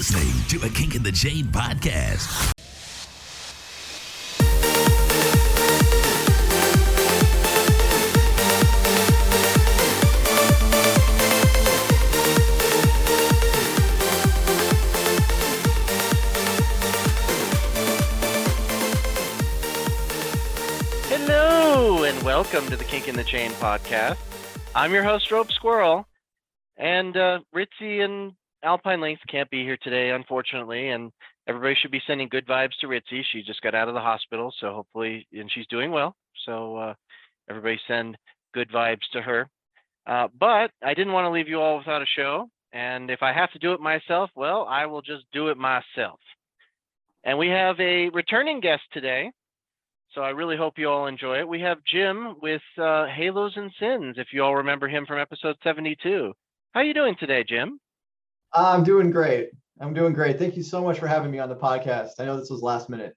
listening to a Kink in the Chain podcast. Hello, and welcome to the Kink in the Chain podcast. I'm your host, Rope Squirrel, and uh, Ritzy and Alpine Links can't be here today, unfortunately, and everybody should be sending good vibes to Ritzy. She just got out of the hospital, so hopefully, and she's doing well. So uh, everybody send good vibes to her. Uh, but I didn't want to leave you all without a show, and if I have to do it myself, well, I will just do it myself. And we have a returning guest today. So I really hope you all enjoy it. We have Jim with uh, Halos and Sins, if you all remember him from episode 72. How are you doing today, Jim? I'm doing great. I'm doing great. Thank you so much for having me on the podcast. I know this was last minute.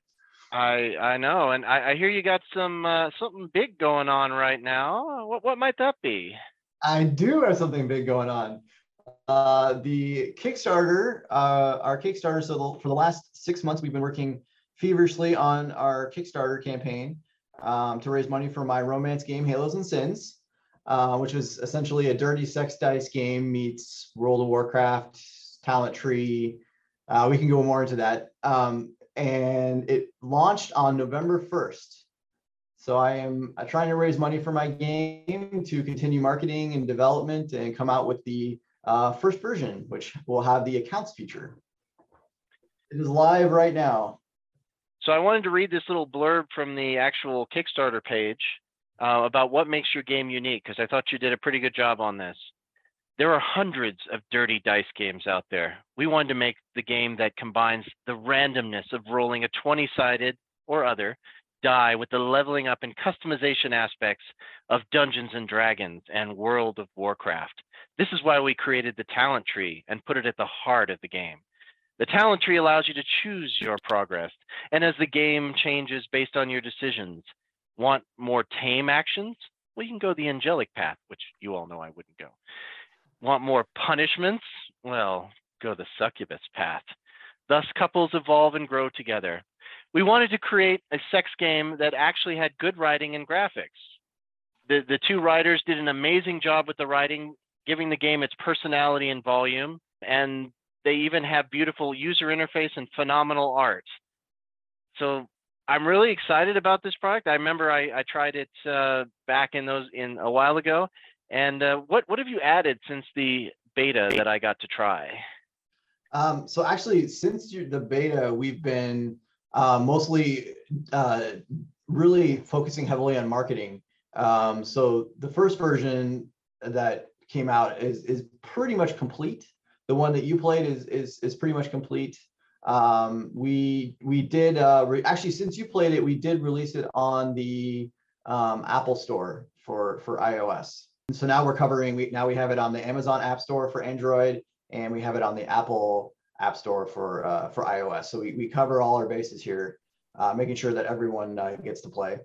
I I know, and I, I hear you got some uh, something big going on right now. What what might that be? I do have something big going on. Uh, the Kickstarter, uh, our Kickstarter. So the, for the last six months, we've been working feverishly on our Kickstarter campaign um, to raise money for my romance game, Halos and Sins, uh, which was essentially a dirty sex dice game meets World of Warcraft, Talent Tree. Uh, we can go more into that. Um, and it launched on November 1st. So I am trying to raise money for my game to continue marketing and development and come out with the uh, first version, which will have the accounts feature. It is live right now. So I wanted to read this little blurb from the actual Kickstarter page uh, about what makes your game unique, because I thought you did a pretty good job on this. There are hundreds of dirty dice games out there. We wanted to make the game that combines the randomness of rolling a 20 sided or other die with the leveling up and customization aspects of Dungeons and Dragons and World of Warcraft. This is why we created the talent tree and put it at the heart of the game. The talent tree allows you to choose your progress, and as the game changes based on your decisions, want more tame actions? Well, you can go the angelic path, which you all know I wouldn't go. Want more punishments? Well, go the succubus path. Thus, couples evolve and grow together. We wanted to create a sex game that actually had good writing and graphics. The, the two writers did an amazing job with the writing, giving the game its personality and volume, and they even have beautiful user interface and phenomenal art. So I'm really excited about this product. I remember I, I tried it uh, back in those in a while ago. And uh, what what have you added since the beta that I got to try? Um, so actually, since the beta, we've been uh, mostly uh, really focusing heavily on marketing. Um, so the first version that came out is is pretty much complete. The one that you played is is is pretty much complete. Um, we we did uh, re- actually since you played it, we did release it on the um, Apple Store for for iOS. And so now we're covering. We now we have it on the Amazon App Store for Android, and we have it on the Apple App Store for uh, for iOS. So we we cover all our bases here, uh, making sure that everyone uh, gets to play.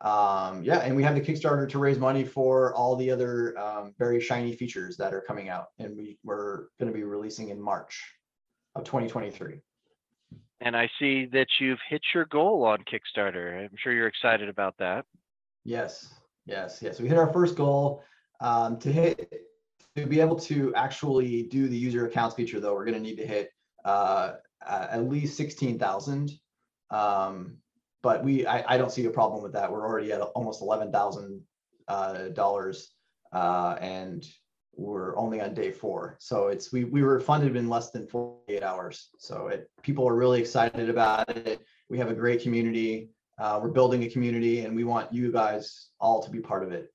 Um, yeah, and we have the Kickstarter to raise money for all the other um, very shiny features that are coming out, and we we're going to be releasing in March of 2023. And I see that you've hit your goal on Kickstarter. I'm sure you're excited about that. Yes, yes, yes. We hit our first goal. Um, to hit to be able to actually do the user accounts feature, though, we're going to need to hit uh, at least 16,000. Um, but we, I, I, don't see a problem with that. We're already at almost eleven thousand uh, dollars, uh, and we're only on day four. So it's we we were funded in less than 48 hours. So it people are really excited about it. We have a great community. Uh, we're building a community, and we want you guys all to be part of it.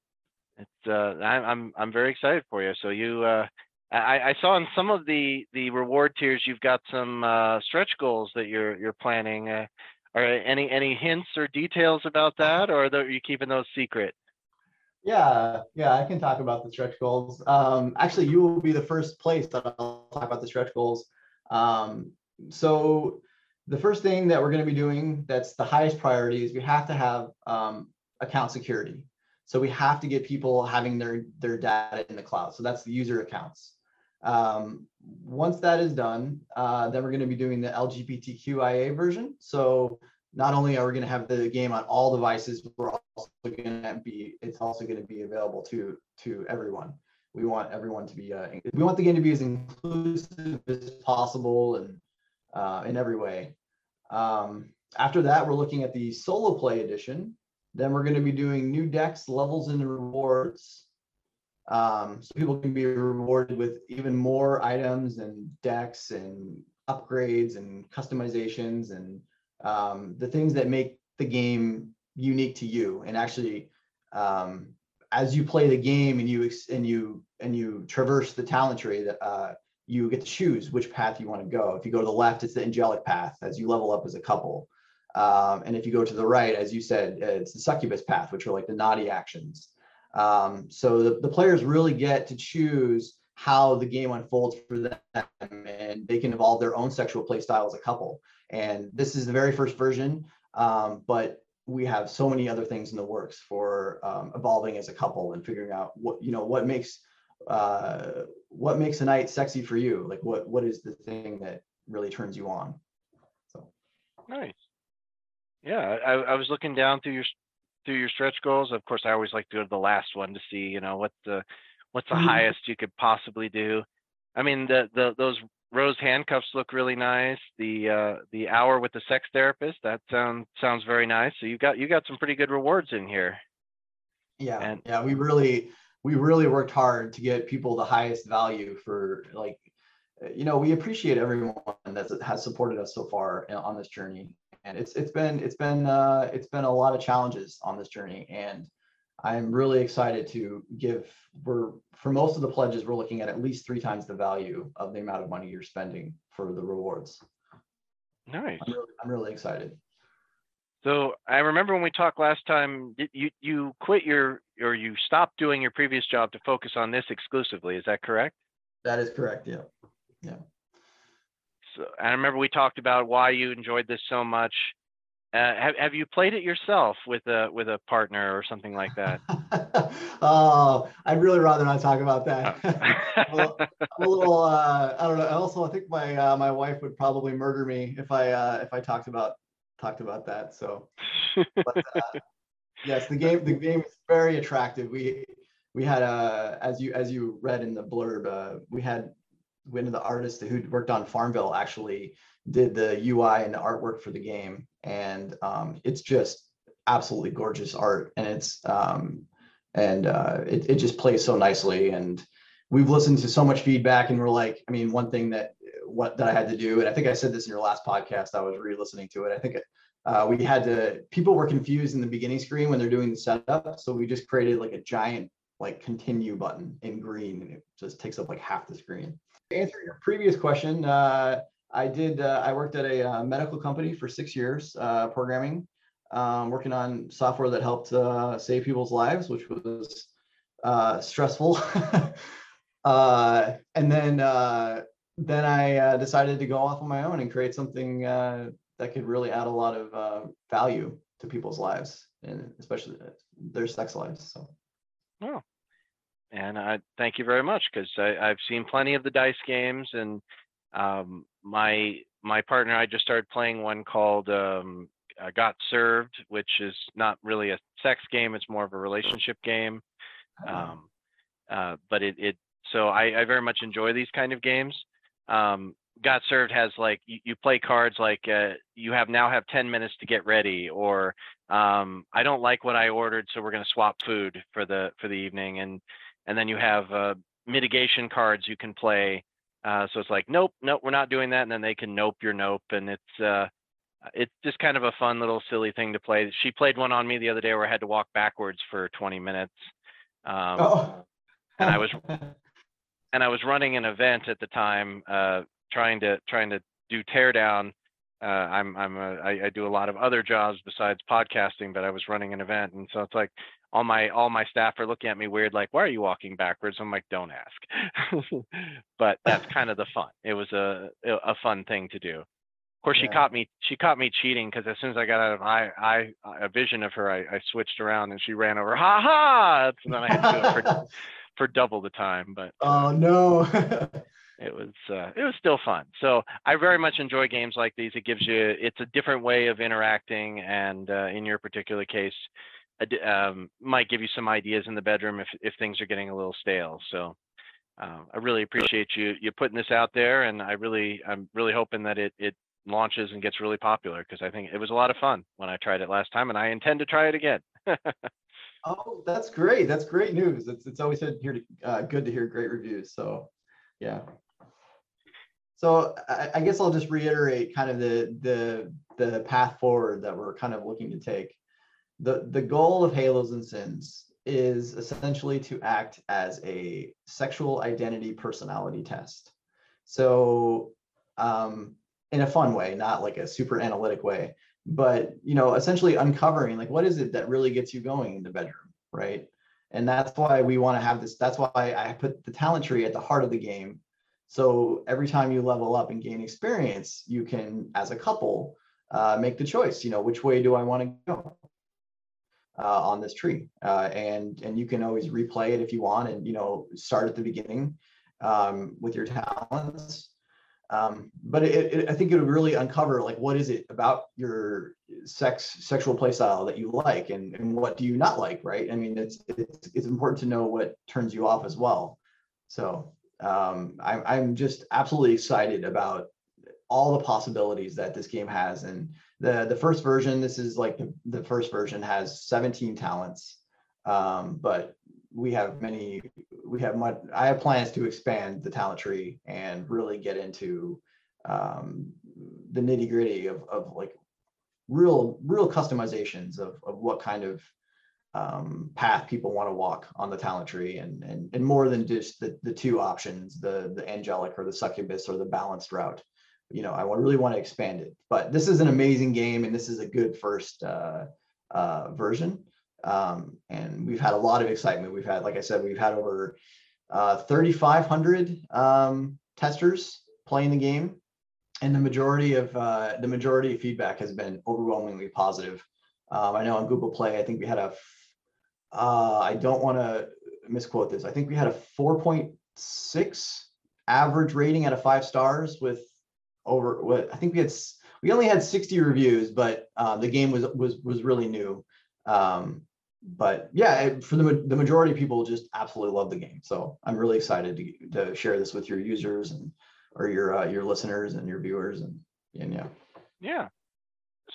It's uh, I'm I'm very excited for you. So you. Uh... I, I, saw in some of the the reward tiers you've got some uh, stretch goals that you're you're planning. Uh, are any any hints or details about that, or are you keeping those secret? Yeah, yeah, I can talk about the stretch goals. Um, actually, you will be the first place that I'll talk about the stretch goals. Um, so the first thing that we're going to be doing that's the highest priority is we have to have um, account security. So we have to get people having their their data in the cloud. So that's the user accounts. Um, once that is done, uh, then we're going to be doing the LGBTQIA version. So not only are we going to have the game on all devices, we're also going to be it's also going to be available to to everyone. We want everyone to be uh, we want the game to be as inclusive as possible and uh, in every way. Um, after that, we're looking at the solo play edition. Then we're going to be doing new decks, levels, and rewards. Um, so people can be rewarded with even more items and decks and upgrades and customizations and um, the things that make the game unique to you. And actually, um, as you play the game and you and you and you traverse the talent tree, that uh, you get to choose which path you want to go. If you go to the left, it's the angelic path as you level up as a couple. Um, and if you go to the right, as you said, it's the succubus path, which are like the naughty actions. Um, so the, the players really get to choose how the game unfolds for them and they can evolve their own sexual play style as a couple. And this is the very first version, um, but we have so many other things in the works for um, evolving as a couple and figuring out what, you know, what makes, uh, what makes a night sexy for you? Like what, what is the thing that really turns you on? So. Nice. Yeah, I, I was looking down through your through your stretch goals. Of course, I always like to go to the last one to see, you know, what the what's the Mhm. highest you could possibly do. I mean, the the those rose handcuffs look really nice. The uh the hour with the sex therapist that sounds sounds very nice. So you got you got some pretty good rewards in here. Yeah, And- yeah, we really, we really worked hard to get people the highest value for like, uh, you know, we appreciate everyone that has supported us so far on this journey. And it's it's been it's been uh, it's been a lot of challenges on this journey, and I'm really excited to give. We're for most of the pledges, we're looking at at least three times the value of the amount of money you're spending for the rewards. Nice. I'm really, I'm really excited. So I remember when we talked last time, you you quit your or you stopped doing your previous job to focus on this exclusively. Is that correct? That is correct. Yeah. Yeah. So I remember we talked about why you enjoyed this so much. Uh, have have you played it yourself with a with a partner or something like that? oh, I'd really rather not talk about that. Well, Uh, I'm a little, uh, I don't know. Also, I think my uh, my wife would probably murder me if I uh, if I talked about talked about that. So, but, uh, yes, the game the game is very attractive. We we had uh, as you as you read in the blurb, uh, we had one of the artists who worked on Farmville actually did the UI and the artwork for the game, and um, it's just absolutely gorgeous art, and it's um, and uh, it it just plays so nicely. And we've listened to so much feedback and we're like i mean one thing that what that i had to do and i think i said this in your last podcast i was re-listening to it. I think uh, we had to people were confused in the beginning screen when they're doing the setup. So we just created like a giant like continue button in green and it just takes up like half the screen. To answer your previous question uh, i did uh, i worked at a uh, medical company for six years uh, programming um, working on software that helped uh, save people's lives which was uh, stressful uh, and then then I decided to go off on my own and create something that could really add a lot of value to people's lives and especially their sex lives. So and I thank you very much because I've seen plenty of the dice games and um, my my partner and I just started playing one called um, uh, Got Served, which is not really a sex game; it's more of a relationship game. Um, uh, but it it so I, I very much enjoy these kind of games. Um, Got Served has like you, you play cards like uh, you have now have 10 minutes to get ready, or um, I don't like what I ordered, so we're going to swap food for the for the evening, and and then you have uh, mitigation cards you can play. Uh, so it's like nope, nope, we're not doing that, and then they can nope your nope, and it's uh, it's just kind of a fun little silly thing to play. She played one on me the other day where I had to walk backwards for 20 minutes. Um, oh. and I was and I was running an event at the time, uh, trying to trying to do teardown. Uh, I'm I'm a, I, I do a lot of other jobs besides podcasting, but I was running an event, and so it's like all my all my staff are looking at me weird, like, "Why are you walking backwards?" I'm like, "Don't ask." but that's kind of the fun. It was a a fun thing to do. Of course, she caught me. She caught me cheating because as soon as I got out of eye, eye vision of her, I, I switched around and she ran over. Ha ha! And then I had to do it for for double the time. But oh no. It was uh, it was still fun. So I very much enjoy games like these. It gives you it's a different way of interacting, and uh, in your particular case, um, might give you some ideas in the bedroom if if things are getting a little stale. So uh, I really appreciate you you putting this out there, and I really I'm really hoping that it it launches and gets really popular because I think it was a lot of fun when I tried it last time, and I intend to try it again. Oh, that's great. That's great news. It's it's always good to hear uh, good to hear great reviews. So, yeah. So I, I guess I'll just reiterate kind of the the the path forward that we're kind of looking to take. The the goal of Halos and Sins is essentially to act as a sexual identity personality test. So um, in a fun way, not like a super analytic way, but you know, essentially uncovering like what is it that really gets you going in the bedroom, right? And that's why we want to have this. That's why I put the talent tree at the heart of the game. So every time you level up and gain experience, you can, as a couple, uh, make the choice. You know, which way do I want to go uh, on this tree? Uh, and and you can always replay it if you want, and you know, start at the beginning um, with your talents um, but it, it, I think it would really uncover like what is it about your sex sexual play style that you like and, and what do you not like, right? I mean, it's it's it's important to know what turns you off as well. So um, I'm I'm just absolutely excited about all the possibilities that this game has. And the the first version, this is like the, the first version has 17 talents, um, but we have many we have much i have plans to expand the talent tree and really get into um, the nitty gritty of, of like real real customizations of, of what kind of um, path people want to walk on the talent tree and and, and more than just the, the two options the the angelic or the succubus or the balanced route you know i really want to expand it but this is an amazing game and this is a good first uh, uh, version um, and we've had a lot of excitement. We've had, like I said, we've had over uh, 3,500 um, testers playing the game, and the majority of uh, the majority of feedback has been overwhelmingly positive. Um, I know on Google Play, I think we had a. Uh, I don't want to misquote this. I think we had a 4.6 average rating out of five stars with over what I think we had. We only had 60 reviews, but uh, the game was was was really new. Um, but yeah, for the the majority of people just absolutely love the game. So I'm really excited to, to share this with your users and or your uh, your listeners and your viewers and and yeah. Yeah.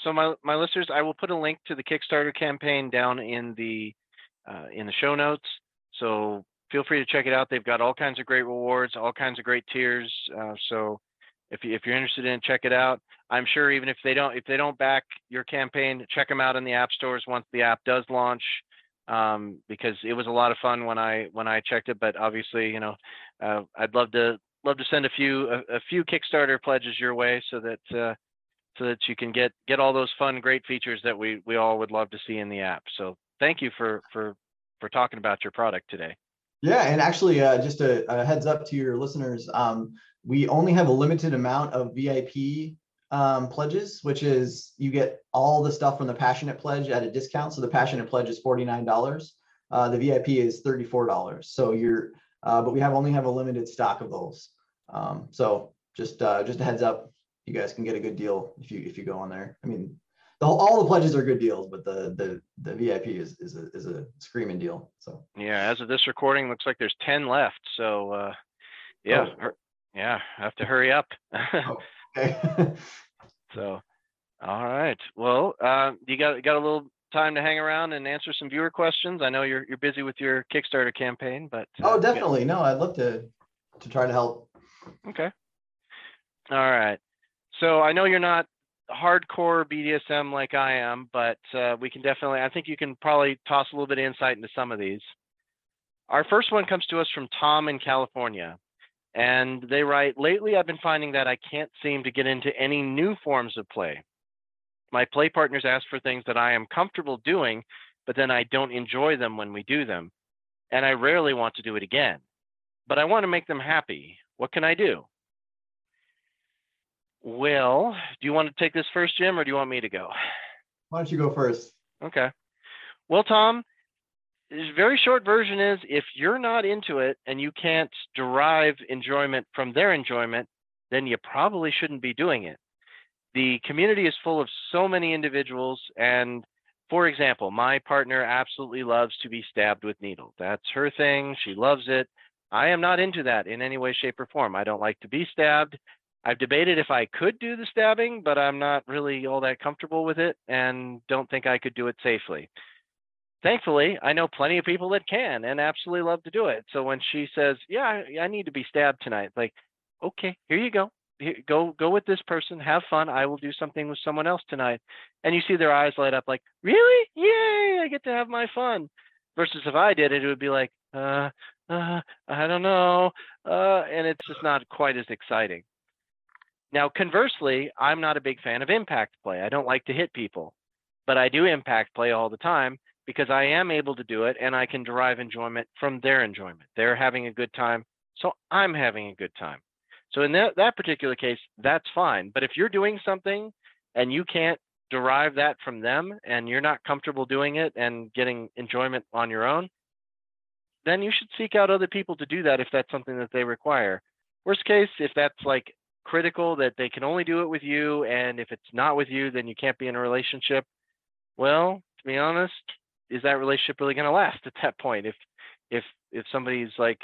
So my my listeners, I will put a link to the Kickstarter campaign down in the uh, in the show notes. So feel free to check it out. They've got all kinds of great rewards, all kinds of great tiers. Uh, so if you, if you're interested in, check it out. I'm sure even if they don't if they don't back your campaign, check them out in the app stores once the app does launch, um, because it was a lot of fun when I when I checked it. But obviously, you know, uh, I'd love to love to send a few a, a few Kickstarter pledges your way so that uh, so that you can get get all those fun great features that we we all would love to see in the app. So thank you for for for talking about your product today. Yeah, and actually, uh, just a, a, heads up to your listeners, um, we only have a limited amount of VIP um, pledges, which is you get all the stuff from the Passionate Pledge at a discount. So the Passionate Pledge is forty nine dollars. Uh, the VIP is thirty four dollars. So you're, uh, but we have only have a limited stock of those. Um, so just uh, just a heads up, you guys can get a good deal if you if you go on there. I mean, the whole, all the pledges are good deals, but the the the VIP is is a is a screaming deal. So yeah, as of this recording, looks like there's ten left. So uh, yeah, oh. Yeah, I have to hurry up. Oh, okay. so, all right. Well, uh, you got got a little time to hang around and answer some viewer questions. I know you're you're busy with your Kickstarter campaign, but uh, oh, definitely. No, I'd love to to try to help. Okay. All right. So I know you're not hardcore BDSM like I am, but uh, we can definitely. I think you can probably toss a little bit of insight into some of these. Our first one comes to us from Tom in California. And they write, lately I've been finding that I can't seem to get into any new forms of play. My play partners ask for things that I am comfortable doing, but then I don't enjoy them when we do them. And I rarely want to do it again. But I want to make them happy. What can I do? Well, do you want to take this first, Jim, or do you want me to go? Why don't you go first? Okay. Well, Tom, the very short version is if you're not into it and you can't derive enjoyment from their enjoyment, then you probably shouldn't be doing it. The community is full of so many individuals. And for example, my partner absolutely loves to be stabbed with needles. That's her thing. She loves it. I am not into that in any way, shape, or form. I don't like to be stabbed. I've debated if I could do the stabbing, but I'm not really all that comfortable with it and don't think I could do it safely. Thankfully, I know plenty of people that can and absolutely love to do it. So when she says, "Yeah, I, need to be stabbed tonight," like, okay, here you go. Here, go go with this person. Have fun. I will do something with someone else tonight. And you see their eyes light up, like, really? Yay! I get to have my fun. Versus if I did it, it would be like, uh, uh, I don't know, uh, and it's just not quite as exciting. Now, conversely, I'm not a big fan of impact play. I don't like to hit people, but I do impact play all the time because I am able to do it and I can derive enjoyment from their enjoyment. They're having a good time, so I'm having a good time. So in that, that particular case, that's fine. But if you're doing something and you can't derive that from them and you're not comfortable doing it and getting enjoyment on your own, then you should seek out other people to do that if that's something that they require. Worst case, if that's like critical that they can only do it with you and if it's not with you then you can't be in a relationship. Well to be honest is that relationship really going to last at that point? If if if somebody's like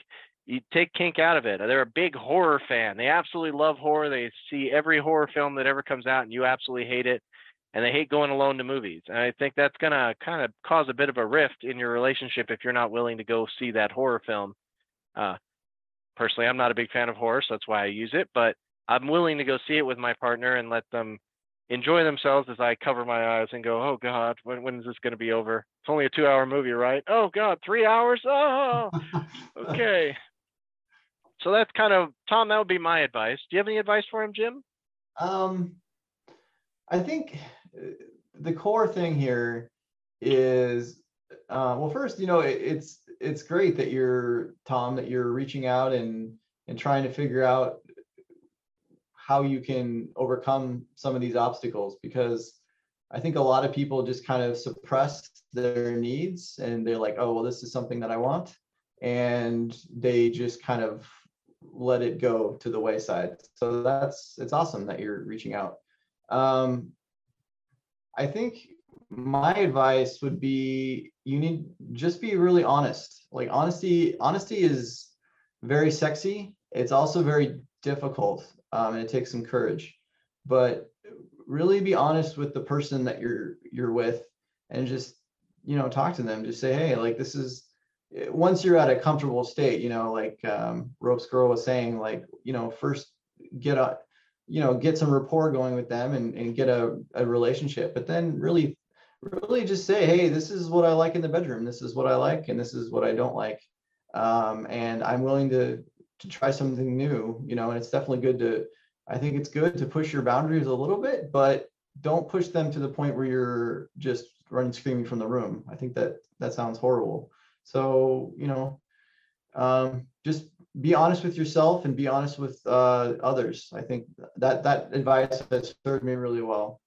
you take kink out of it they're a big horror fan. They absolutely love horror. They see every horror film that ever comes out and you absolutely hate it and they hate going alone to movies. And i think that's going to kind of cause a bit of a rift in your relationship if you're not willing to go see that horror film. Uh, personally i'm not a big fan of horror so that's why i use it but I'm willing to go see it with my partner and let them enjoy themselves as I cover my eyes and go, oh God, when, when is this going to be over? It's only a two hour movie, right? Oh God, three hours? Oh, okay. so that's kind of, Tom, that would be my advice. Do you have any advice for him, Jim? Um, I think uh, the core thing here is, uh, well, first, you know, it, it's, it's great that you're Tom, that you're reaching out and, and trying to figure out how you can overcome some of these obstacles because I think a lot of people just kind of suppress their needs and they're like, oh, well, this is something that I want. And they just kind of let it go to the wayside. So that's, it's awesome that you're reaching out. Um, I think my advice would be you need just be really honest. Like honesty, honesty is very sexy. It's also very difficult um, and it takes some courage. But really be honest with the person that you're you're with, and just you know talk to them. Just say, hey, like this is once you're at a comfortable state, you know, like um, Rope Squirrel was saying, like you know, first get a you know get some rapport going with them and, and get a, a relationship but then really really just say hey this is what i like in the bedroom this is what i like and this is what i don't like um, and i'm willing to to try something new, you know, and it's definitely good to, I think it's good to push your boundaries a little bit, but don't push them to the point where you're just running screaming from the room. I think that that sounds horrible. So, you know, um, just be honest with yourself and be honest with uh, others. I think that that advice has served me really well.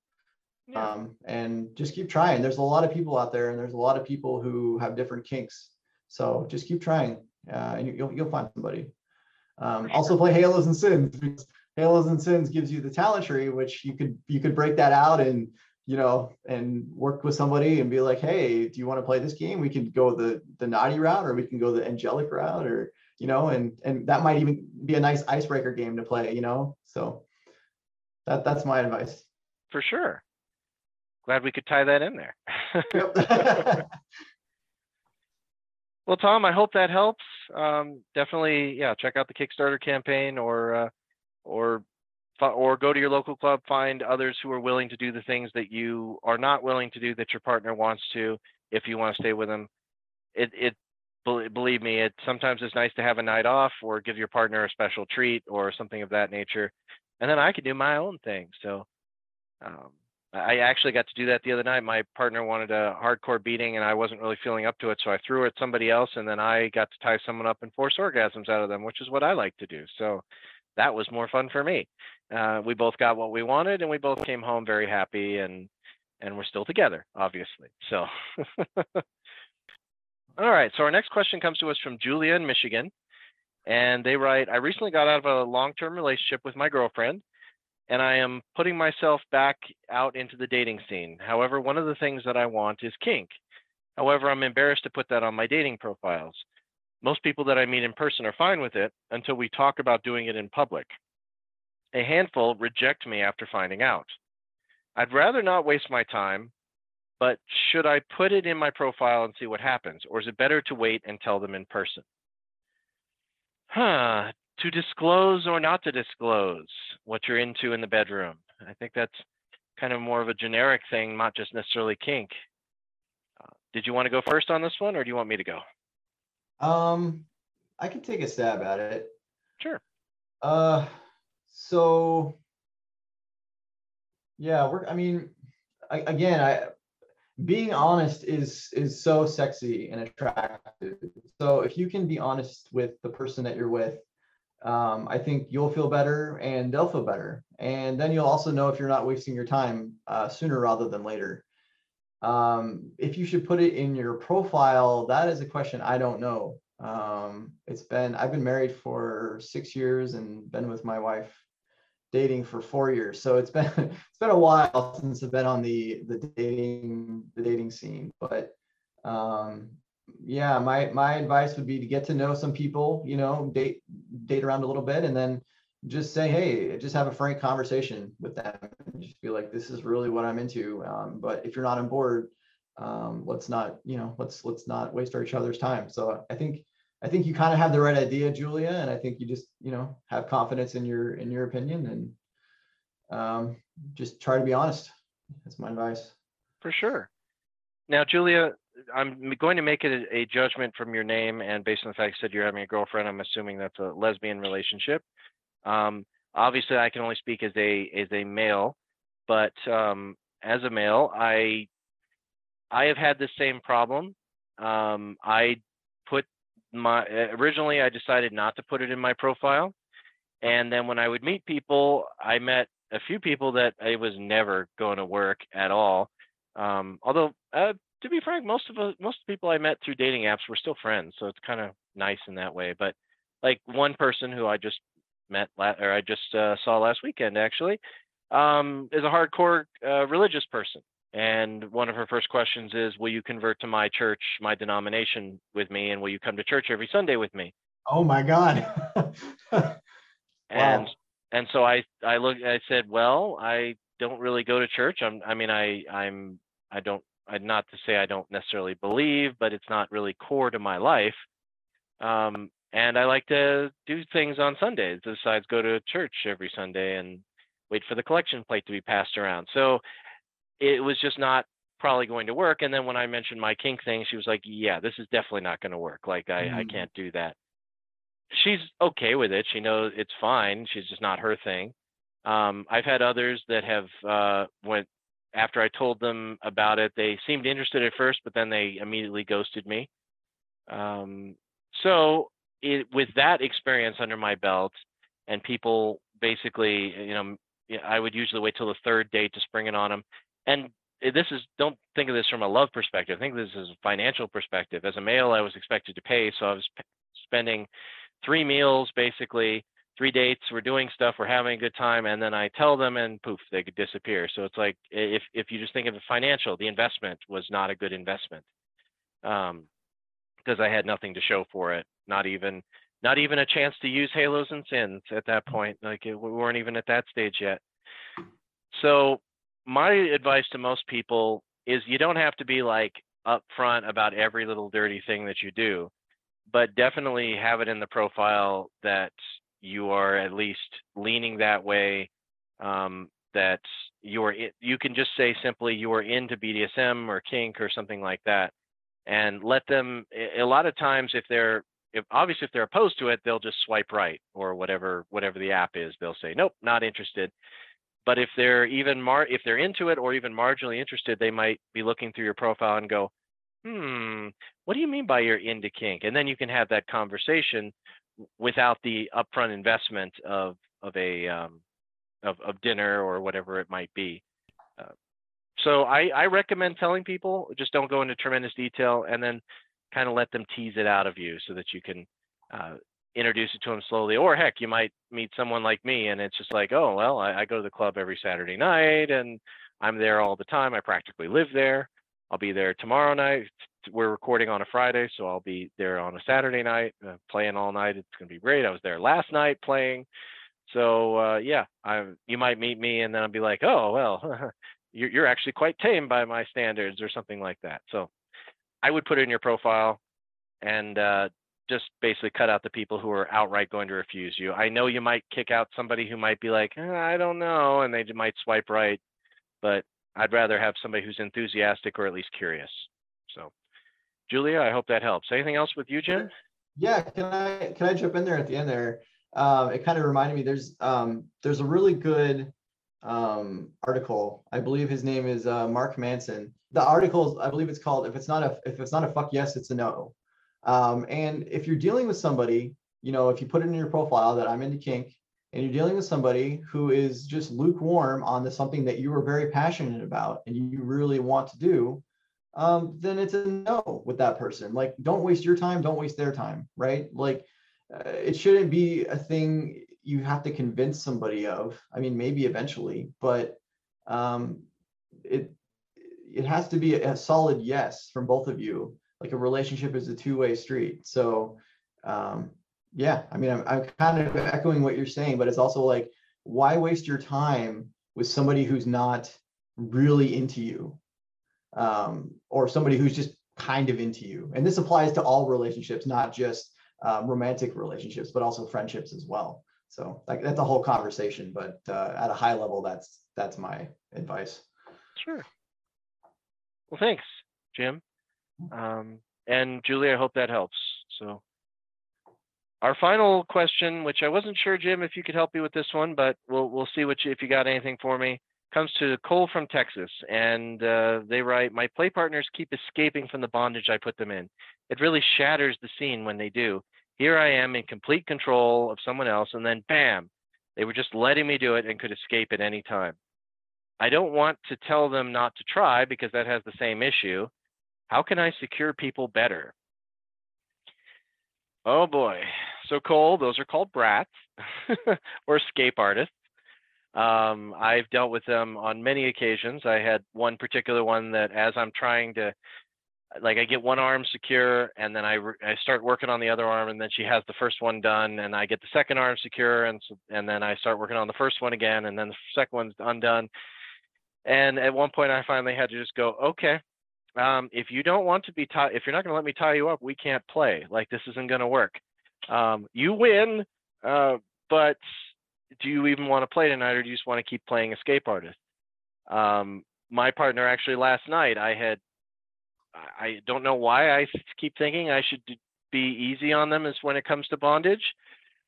Yeah. Um, and just keep trying. There's a lot of people out there, and there's a lot of people who have different kinks. So just keep trying, uh, and you'll you'll find somebody. Um. Also play Halos and Sins because Halos and Sins gives you the talent tree, which you could you could break that out and you know and work with somebody and be like, hey, do you want to play this game? We can go the the naughty route or we can go the angelic route or you know and and that might even be a nice icebreaker game to play. You know, so that that's my advice. For sure. Glad we could tie that in there. Well, Tom, I hope that helps. Um, definitely, yeah, check out the Kickstarter campaign or uh, or or go to your local club, find others who are willing to do the things that you are not willing to do that your partner wants to. If you want to stay with them, it it believe me, it sometimes it's nice to have a night off or give your partner a special treat or something of that nature, and then I can do my own thing. So. Um, I actually got to do that the other night. My partner wanted a hardcore beating, and I wasn't really feeling up to it, so I threw it at somebody else, and then I got to tie someone up and force orgasms out of them, which is what I like to do. So that was more fun for me. Uh, we both got what we wanted, and we both came home very happy, and and we're still together, obviously. So. All right. So our next question comes to us from Julia in Michigan. And they write I recently got out of a long term relationship with my girlfriend, and I am putting myself back out into the dating scene. However, one of the things that I want is kink. However, I'm embarrassed to put that on my dating profiles. Most people that I meet in person are fine with it until we talk about doing it in public. A handful reject me after finding out. I'd rather not waste my time, but should I put it in my profile and see what happens? Or is it better to wait and tell them in person? Huh, to disclose or not to disclose what you're into in the bedroom. I think that's kind of more of a generic thing, not just necessarily kink. Uh, did you want to go first on this one, or do you want me to go? Um, I can take a stab at it. Sure. Uh, so yeah, we're. I mean, I, again, I being honest is is so sexy and attractive. So if you can be honest with the person that you're with, um, I think you'll feel better and they'll feel better. And then you'll also know if you're not wasting your time uh, sooner rather than later. Um, if you should put it in your profile, that is a question I don't know. Um, it's been, I've been married for six years and been with my wife dating for four years. So it's been, it's been a while since I've been on the, the dating, the dating scene, but um, yeah, my, my advice would be to get to know some people, you know, date, date around a little bit and then just say, hey, just have a frank conversation with them. Just be like, this is really what I'm into. Um, but if you're not on board, um, let's not, you know, let's let's not waste our each other's time. So I think I think you kind of have the right idea, Julia, and I think you just, you know, have confidence in your in your opinion and um, just try to be honest. That's my advice. For sure. Now, Julia, I'm going to make it a, a judgment from your name and based on the fact you said you're having a girlfriend, I'm assuming that's a lesbian relationship. Um, obviously, I can only speak as a as a male, but um, as a male, I I have had the same problem. Um, I put my originally I decided not to put it in my profile, and then when I would meet people, I met a few people that it was never going to work at all. Um, although uh, to be frank, most of the most people I met through dating apps were still friends, so it's kind of nice in that way. But like one person who I just met la- or I just uh, saw last weekend actually um, is a hardcore uh, religious person, and one of her first questions is, "Will you convert to my church, my denomination, with me, and will you come to church every Sunday with me?" Oh my God. and Wow. and so I I looked I said, well, I don't really go to church. I'm I mean I I'm I don't not to say I don't necessarily believe, but it's not really core to my life. Um, and I like to do things on Sundays besides go to church every Sunday and wait for the collection plate to be passed around. So it was just not probably going to work. And then when I mentioned my kink thing, she was like, "Yeah, this is definitely not going to work. Like I I Mm. can't do that." she's okay with it. She knows it's fine. She's just not her thing. Um, I've had others that have uh, went after I told them about it. They seemed interested at first, but then they immediately ghosted me. Um, so it, with that experience under my belt, and people basically, you know, I would usually wait till the third date to spring it on them. And this is don't think of this from a love perspective. Think of this as a financial perspective. As a male, I was expected to pay, so I was spending three meals basically three dates we're doing stuff we're having a good time and then i tell them and poof they could disappear. So it's like if if you just think of the financial the investment was not a good investment um because i had nothing to show for it not even not even a chance to use halos and sins at that point like it, we weren't even at that stage yet. So my advice to most people is you don't have to be like upfront about every little dirty thing that you do but definitely have it in the profile that you are at least leaning that way. Um, that you're i- you can just say simply you are into BDSM or kink or something like that, and let them. a- lot of times, if they're if obviously if they're opposed to it, they'll just swipe right or whatever whatever the app is. They'll say nope, not interested. But if they're even mar if they're into it or even marginally interested, they might be looking through your profile and go, hmm, what do you mean by you're into kink? And then you can have that conversation without the upfront investment of of a um, of of dinner or whatever it might be. Uh, so I, I recommend telling people just don't go into tremendous detail, and then kind of let them tease it out of you so that you can uh, introduce it to them slowly. Or heck, you might meet someone like me and it's just like, oh, well, I, I go to the club every Saturday night and I'm there all the time. I practically live there. I'll be there tomorrow night. We're recording on a Friday, so I'll be there on a Saturday night, uh, playing all night. It's going to be great. I was there last night playing. So uh, yeah, I you might meet me and then I'll be like, oh well, you're you're actually quite tame by my standards or something like that. So I would put it in your profile and uh, just basically cut out the people who are outright going to refuse you. I know you might kick out somebody who might be like, eh, I don't know, and they might swipe right, but I'd rather have somebody who's enthusiastic or at least curious. So, Julia, I hope that helps. Anything else with you, Jim? Yeah, can I can I jump in there at the end there? Um, it kind of reminded me. There's um, there's a really good um, article. I believe his name is uh, Mark Manson. The article, I believe it's called "If it's not a if it's not a fuck yes, it's a no." Um, and if you're dealing with somebody, you know, if you put it in your profile that I'm into kink, and you're dealing with somebody who is just lukewarm on the something that you are very passionate about and you really want to do, um, then it's a no with that person. Like, don't waste your time, don't waste their time, right? Like, uh, it shouldn't be a thing you have to convince somebody of. I mean, maybe eventually, but um, it it has to be a solid yes from both of you. Like a relationship is a two way street. So um, yeah, I mean, I'm, I'm kind of echoing what you're saying, but it's also like, why waste your time with somebody who's not really into you, um, or somebody who's just kind of into you? And this applies to all relationships, not just um, romantic relationships, but also friendships as well. So like, that's a whole conversation, but uh, at a high level, that's that's my advice. Sure. Well, thanks, Jim. Um, and Julie, I hope that helps. So our final question, which I wasn't sure, Jim, if you could help me with this one, but we'll we'll see what you, if you got anything for me. Comes to Cole from Texas, and uh, they write, "My play partners keep escaping from the bondage I put them in. It really shatters the scene when they do. Here I am in complete control of someone else, and then bam, they were just letting me do it and could escape at any time. I don't want to tell them not to try because that has the same issue. How can I secure people better? Oh boy. So Cole, those are called brats or escape artists. Um, I've dealt with them on many occasions. I had one particular one that as I'm trying to like I get one arm secure and then I, I start working on the other arm and then she has the first one done and I get the second arm secure and and then I start working on the first one again and then the second one's undone. And at one point I finally had to just go, okay, um, if you don't want to be tied, if you're not going to let me tie you up, we can't play. Like this isn't going to work. Um, you win, uh, but do you even want to play tonight, or do you just want to keep playing escape artist? Um, my partner actually last night, I had, I don't know why I keep thinking I should be easy on them as when it comes to bondage,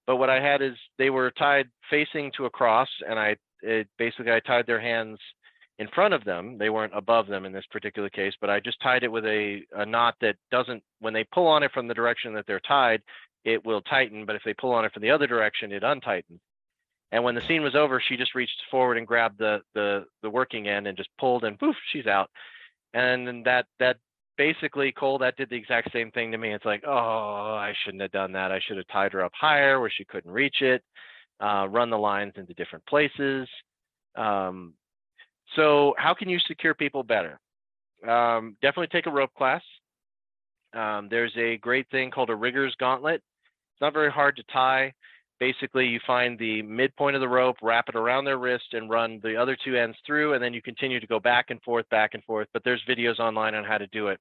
but what I had is they were tied facing to a cross, and I it, basically I tied their hands in front of them. They weren't above them in this particular case, but I just tied it with a, a knot that doesn't, when they pull on it from the direction that they're tied, it will tighten. But if they pull on it from the other direction, it untightens. And when the scene was over, she just reached forward and grabbed the the the working end and just pulled, and poof, she's out. And that that basically Cole that did the exact same thing to me. It's like, oh, I shouldn't have done that. I should have tied her up higher where she couldn't reach it. Uh, run the lines into different places. Um, so how can you secure people better? Um, definitely take a rope class. Um, there's a great thing called a rigger's gauntlet. It's not very hard to tie. Basically, you find the midpoint of the rope, wrap it around their wrist, and run the other two ends through, and then you continue to go back and forth, back and forth. But there's videos online on how to do it.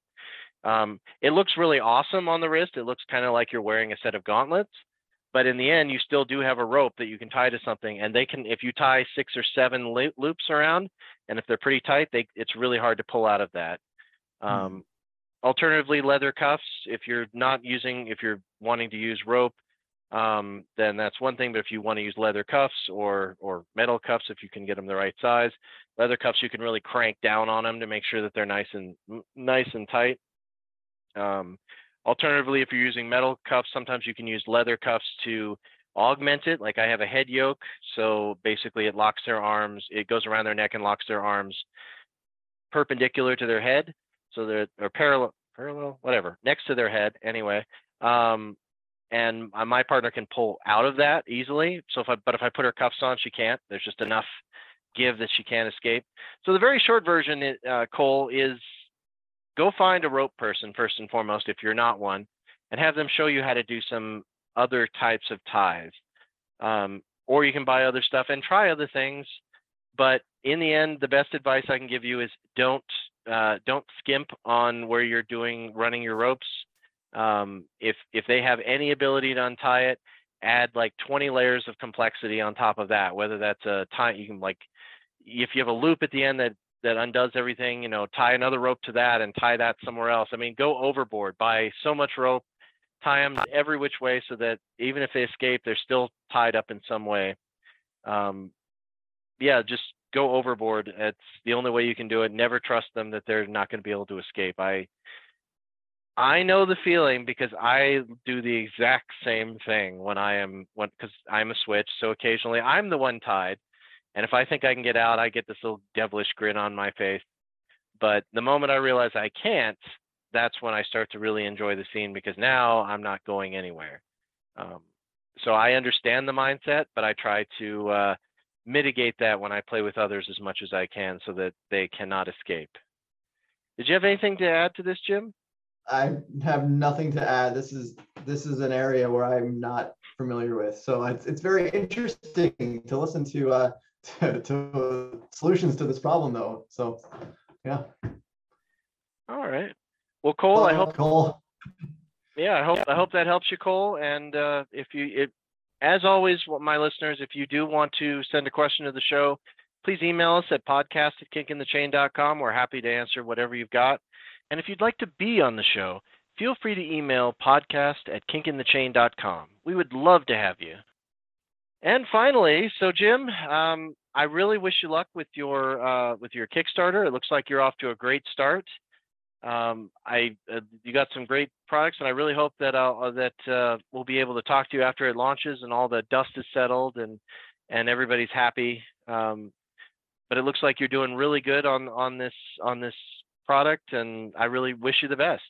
Um, it looks really awesome on the wrist. It looks kind of like you're wearing a set of gauntlets but in the end you still do have a rope that you can tie to something and they can if you tie six or seven loops around and if they're pretty tight they it's really hard to pull out of that mm. um, alternatively leather cuffs if you're not using if you're wanting to use rope um, then that's one thing but if you want to use leather cuffs or or metal cuffs if you can get them the right size leather cuffs you can really crank down on them to make sure that they're nice and nice and tight um, Alternatively, if you're using metal cuffs, sometimes you can use leather cuffs to augment it. Like I have a head yoke, so basically it locks their arms, it goes around their neck and locks their arms perpendicular to their head. So they're, they're parallel, parallel, whatever, next to their head anyway. Um, and my partner can pull out of that easily. So if I, but if I put her cuffs on, she can't. There's just enough give that she can't escape. So the very short version, uh, Cole, is go find a rope person first and foremost if you're not one, and have them show you how to do some other types of ties. Um, or you can buy other stuff and try other things. But in the end, the best advice I can give you is don't uh, don't skimp on where you're doing running your ropes. Um, if if they have any ability to untie it, add like 20 layers of complexity on top of that. Whether that's a tie, you can like if you have a loop at the end that that undoes everything, you know, tie another rope to that and tie that somewhere else. I mean, go overboard, buy so much rope, tie them every which way so that even if they escape, they're still tied up in some way. Um, yeah, just go overboard. It's the only way you can do it. Never trust them that they're not going to be able to escape. I I know the feeling because I do the exact same thing when I am when because I'm a switch. So occasionally I'm the one tied, and if I think I can get out, I get this little devilish grin on my face. But the moment I realize I can't, that's when I start to really enjoy the scene because now I'm not going anywhere. Um, so I understand the mindset, but I try to uh, mitigate that when I play with others as much as I can so that they cannot escape. Did you have anything to add to this, Jim? I have nothing to add. This is this is an area where I'm not familiar with, so it's it's very interesting to listen to uh, to, to solutions to this problem, though. So, yeah. All right. Well, Cole, I hope Cole. Yeah, I hope I hope that helps you, Cole. And uh, if you, if, as always, my listeners, if you do want to send a question to the show, please email us at podcast at kinkinthechain.com. We're happy to answer whatever you've got. And if you'd like to be on the show, feel free to email podcast at kinkinthechain.com. We would love to have you. And finally, so Jim, um, I really wish you luck with your uh, with your Kickstarter. It looks like you're off to a great start um, I uh, you got some great products, and I really hope that I'll, uh, that uh, we'll be able to talk to you after it launches and all the dust is settled and and everybody's happy. Um, but it looks like you're doing really good on on this on this product, and I really wish you the best.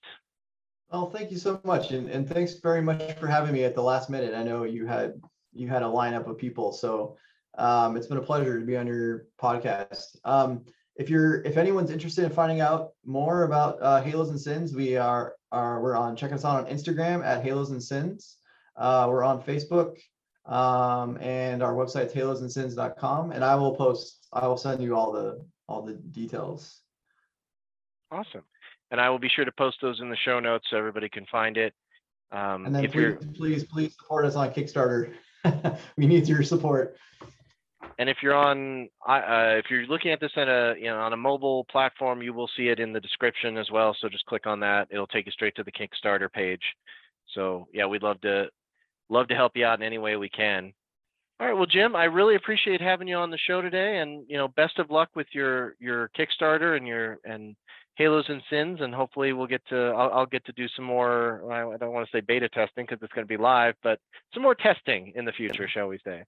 Oh, thank you so much, and and thanks very much for having me at the last minute. I know you had you had a lineup of people, so um, it's been a pleasure to be on your podcast. Um, if you're if anyone's interested in finding out more about uh, Halos and Sins, we are are we're on check us out on Instagram at Halos and Sins. Uh, we're on Facebook um, and our website halosandsins.com. And I will post I will send you all the all the details. Awesome. And I will be sure to post those in the show notes so everybody can find it. Um, and then please, please, please support us on Kickstarter. we need your support. And if you're on, uh, if you're looking at this on a, you know, on a mobile platform, you will see it in the description as well. So just click on that; it'll take you straight to the Kickstarter page. So yeah, we'd love to, love to help you out in any way we can. All right, well, Jim, I really appreciate having you on the show today, and you know, best of luck with your your Kickstarter and your and Halos and Sins, and hopefully we'll get to I'll, I'll get to do some more. I don't want to say beta testing because it's going to be live, but some more testing in the future, shall we say?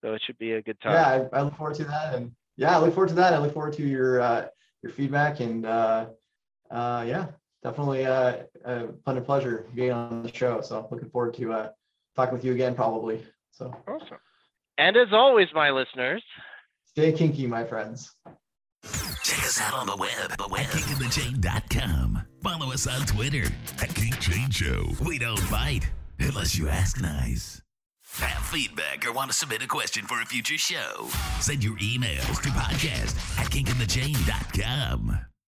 So it should be a good time. Yeah, I, I, look forward to that, and yeah, I look forward to that. I look forward to your uh, your feedback, and uh, uh, yeah, definitely uh, a fun and pleasure being on the show. So looking forward to uh, talking with you again, probably. So awesome. And as always, my listeners, stay kinky, my friends. Check us out on the web, the web, kinkinthechain.com. Follow us on Twitter at Kink Chain Show. We don't bite unless you ask nice. Have feedback or want to submit a question for a future show? Send your emails to podcast at kinkinthechain.com.